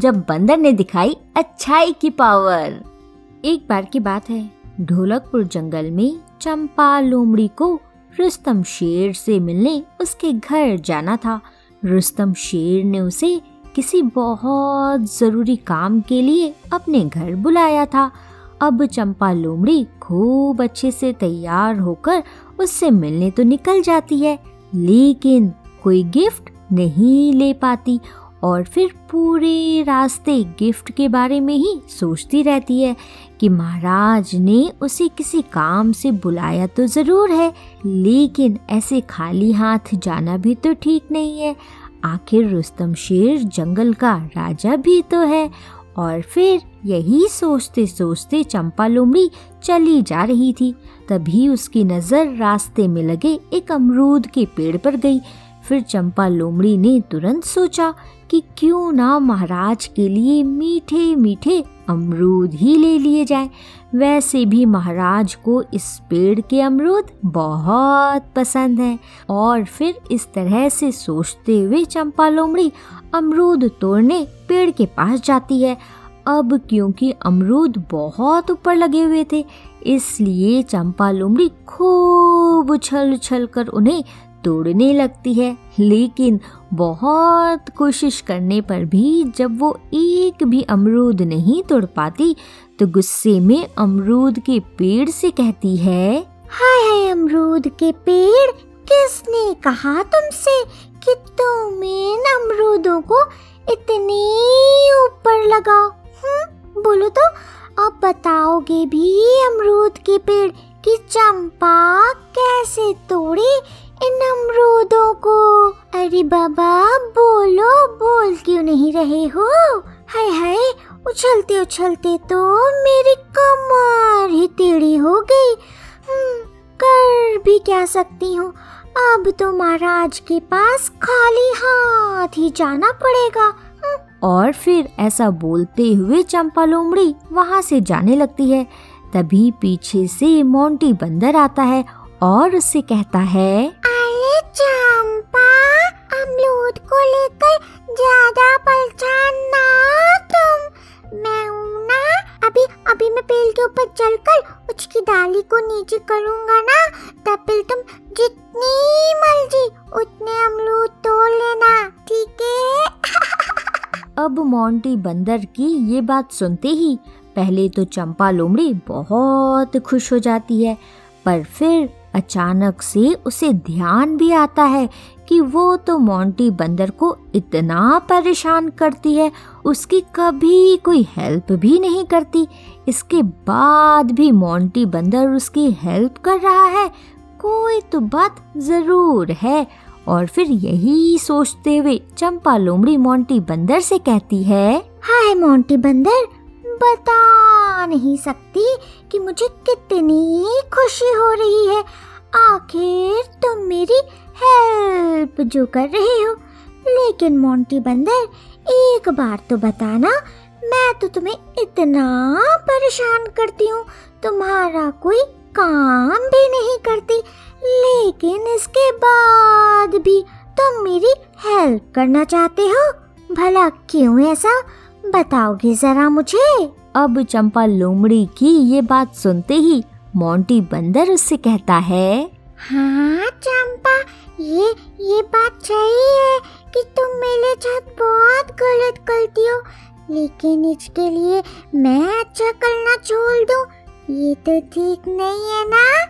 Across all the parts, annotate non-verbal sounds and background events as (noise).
जब बंदर ने दिखाई अच्छाई की पावर। एक बार की बात है, ढोलकपुर जंगल में चंपा लोमड़ी को रुस्तम शेर से मिलने उसके घर जाना था। रुस्तम शेर ने उसे किसी बहुत ज़रूरी काम के लिए अपने घर बुलाया था। अब चंपा लोमड़ी खूब अच्छे से तैयार होकर उससे मिलने तो निकल जाती है, लेकिन कोई गिफ्ट नहीं ले पाती और फिर पूरे रास्ते गिफ्ट के बारे में ही सोचती रहती है कि महाराज ने उसे किसी काम से बुलाया तो ज़रूर है, लेकिन ऐसे खाली हाथ जाना भी तो ठीक नहीं है। आखिर रुस्तम शेर जंगल का राजा भी तो है और फिर यही सोचते सोचते चंपा लोमड़ी चली जा रही थी। तभी उसकी नज़र रास्ते में लगे एक अमरूद के पेड़ पर गई। फिर चंपा लोमड़ी ने तुरंत सोचा कि क्यों ना महाराज के लिए मीठे मीठे अमरूद ही ले लिए जाए। वैसे भी महाराज को इस पेड़ के अमरूद बहुत पसंद है। और फिर इस तरह से सोचते हुए चंपा लोमड़ी अमरूद तोड़ने पेड़ के पास जाती है। अब क्योंकि अमरूद बहुत ऊपर लगे हुए थे, इसलिए चंपा लोमड़ी खूब उछल उछल कर उन्हें तोड़ने लगती है। लेकिन बहुत कोशिश करने पर भी जब वो एक भी अमरूद नहीं तोड़ पाती तो गुस्से में अमरूद के पेड़ से कहती है, हाय हाय अमरूद के पेड़, किसने कहा तुमसे कि तुम इन अमरूदों को इतने ऊपर लगाओ? हम्म बोलो तो अब बताओगे भी अमरूद के पेड़ कि चंपा कैसे तोड़े इन अमरूदों को। अरे बाबा बोलो बोल क्यों नहीं रहे हो? हाय हाय उछलते उछलते तो मेरी कमर ही टेढ़ी हो गई। हम्म, कर भी क्या सकती हूँ? अब तो महाराज के पास खाली हाथ ही जाना पड़ेगा। हम्म। और फिर ऐसा बोलते हुए चंपा लोमड़ी वहाँ से जाने लगती है। तभी पीछे से मोंटी बंदर आता है और उससे कहता है को लेकर ज़्यादा परेशान ना तुम। मैं ना, अभी अभी मैं के ऊपर उसकी डाली को नीचे करूँगा ना, तब तुम जितनी मर्ज़ी उतने तोड़ लेना, ठीक है? (laughs) अब मोंटी बंदर की ये बात सुनते ही, पहले तो चंपा लोमड़ी बहुत खुश हो जाती है, पर फिर अचानक से उसे ध्यान भी आता है कि वो तो मोंटी बंदर को इतना परेशान करती है, उसकी कभी कोई हेल्प भी नहीं करती। इसके बाद भी मोंटी बंदर उसकी हेल्प कर रहा है, कोई तो बात ज़रूर है। और फिर यही सोचते हुए चंपा लोमड़ी मोंटी बंदर से कहती है, हाय मोंटी बंदर, बता नहीं सकती कि मुझे कितनी खुशी हो रही है। आखिर तुम मेरी हेल्प जो कर रहे हो। लेकिन मोंटी बंदर, एक बार तो बताना, मैं तो तुम्हें इतना परेशान करती हूँ। तुम्हारा कोई काम भी नहीं करती, लेकिन इसके बाद भी तुम मेरी हेल्प करना चाहते हो। भला क्यों ऐसा? बताओगे जरा मुझे। अब चंपा लोमड़ी की ये बात सुनते ही मोंटी बंदर उससे कहता है हाँ चंपा, ये ये बात सही है कि तुम मेरे साथ बहुत गलत करती हो। लेकिन इसके लिए मैं अच्छा करना छोड़ दूँ? ये तो ठीक नहीं है ना?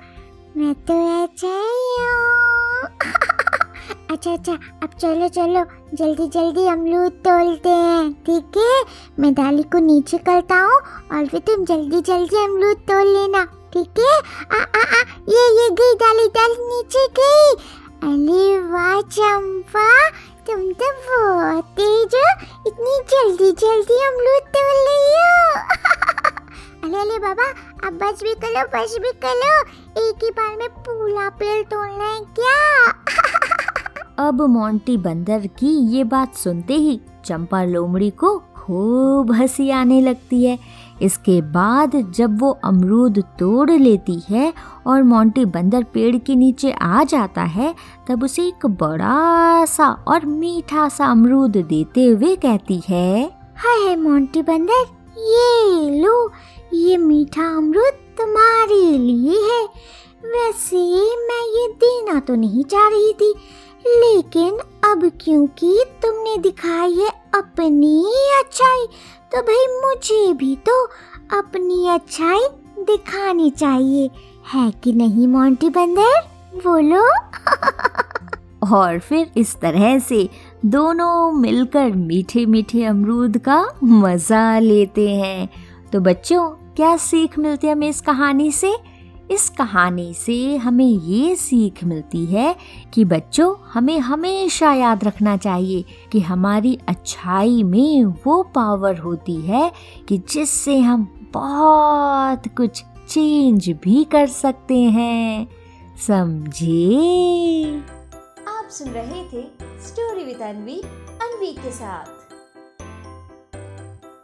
मैं तो अच्छा ही हूँ। (laughs) अच्छा अच्छा अब चलो चलो, जल्दी जल्दी अमरूद तोलते हैं, ठीक है? मैं डाली को नीचे करता हूँ और फिर तुम जल्दी जल्दी अमरूद तोल लेना। ठीक है? आ आ आ, ये ये गई डाली डाली नीचे गई। अरे वाह, चंपा, तुम तो बहुत तेज हो। इतनी जल्दी जल्दी अमरूद तोड़ रही हो। (laughs) अरे अरे बाबा अब बस भी कर लो बस भी कर। लो एक ही बार में पूरा पेड़ तोड़ना है क्या? (laughs) अब मोंटी बंदर की ये बात सुनते ही चंपा लोमड़ी को खूब हँसी आने लगती है। इसके बाद जब वो अमरूद तोड़ लेती है और मोंटी बंदर पेड़ के नीचे आ जाता है, तब उसे एक बड़ा सा और मीठा सा अमरूद देते हुए कहती है, हाय मोंटी बंदर, ये लो, ये मीठा अमरूद तुम्हारे लिए है। वैसे मैं ये देना तो नहीं चाह रही थी लेकिन अब क्योंकि तुमने दिखाई है अपनी अच्छाई तो भाई मुझे भी तो अपनी अच्छाई दिखानी चाहिए। है कि नहीं, मोंटी बंदर? बोलो। (laughs) और फिर इस तरह से दोनों मिलकर मीठे मीठे अमरूद का मज़ा लेते हैं। तो बच्चों, क्या सीख मिलती है हमें इस कहानी से? इस कहानी से हमें ये सीख मिलती है कि बच्चों, हमें हमेशा याद रखना चाहिए कि हमारी अच्छाई में वो पावर होती है कि जिससे हम बहुत कुछ चेंज भी कर सकते हैं। समझे? आप सुन रहे थे स्टोरी विद अनवी अनवी के साथ।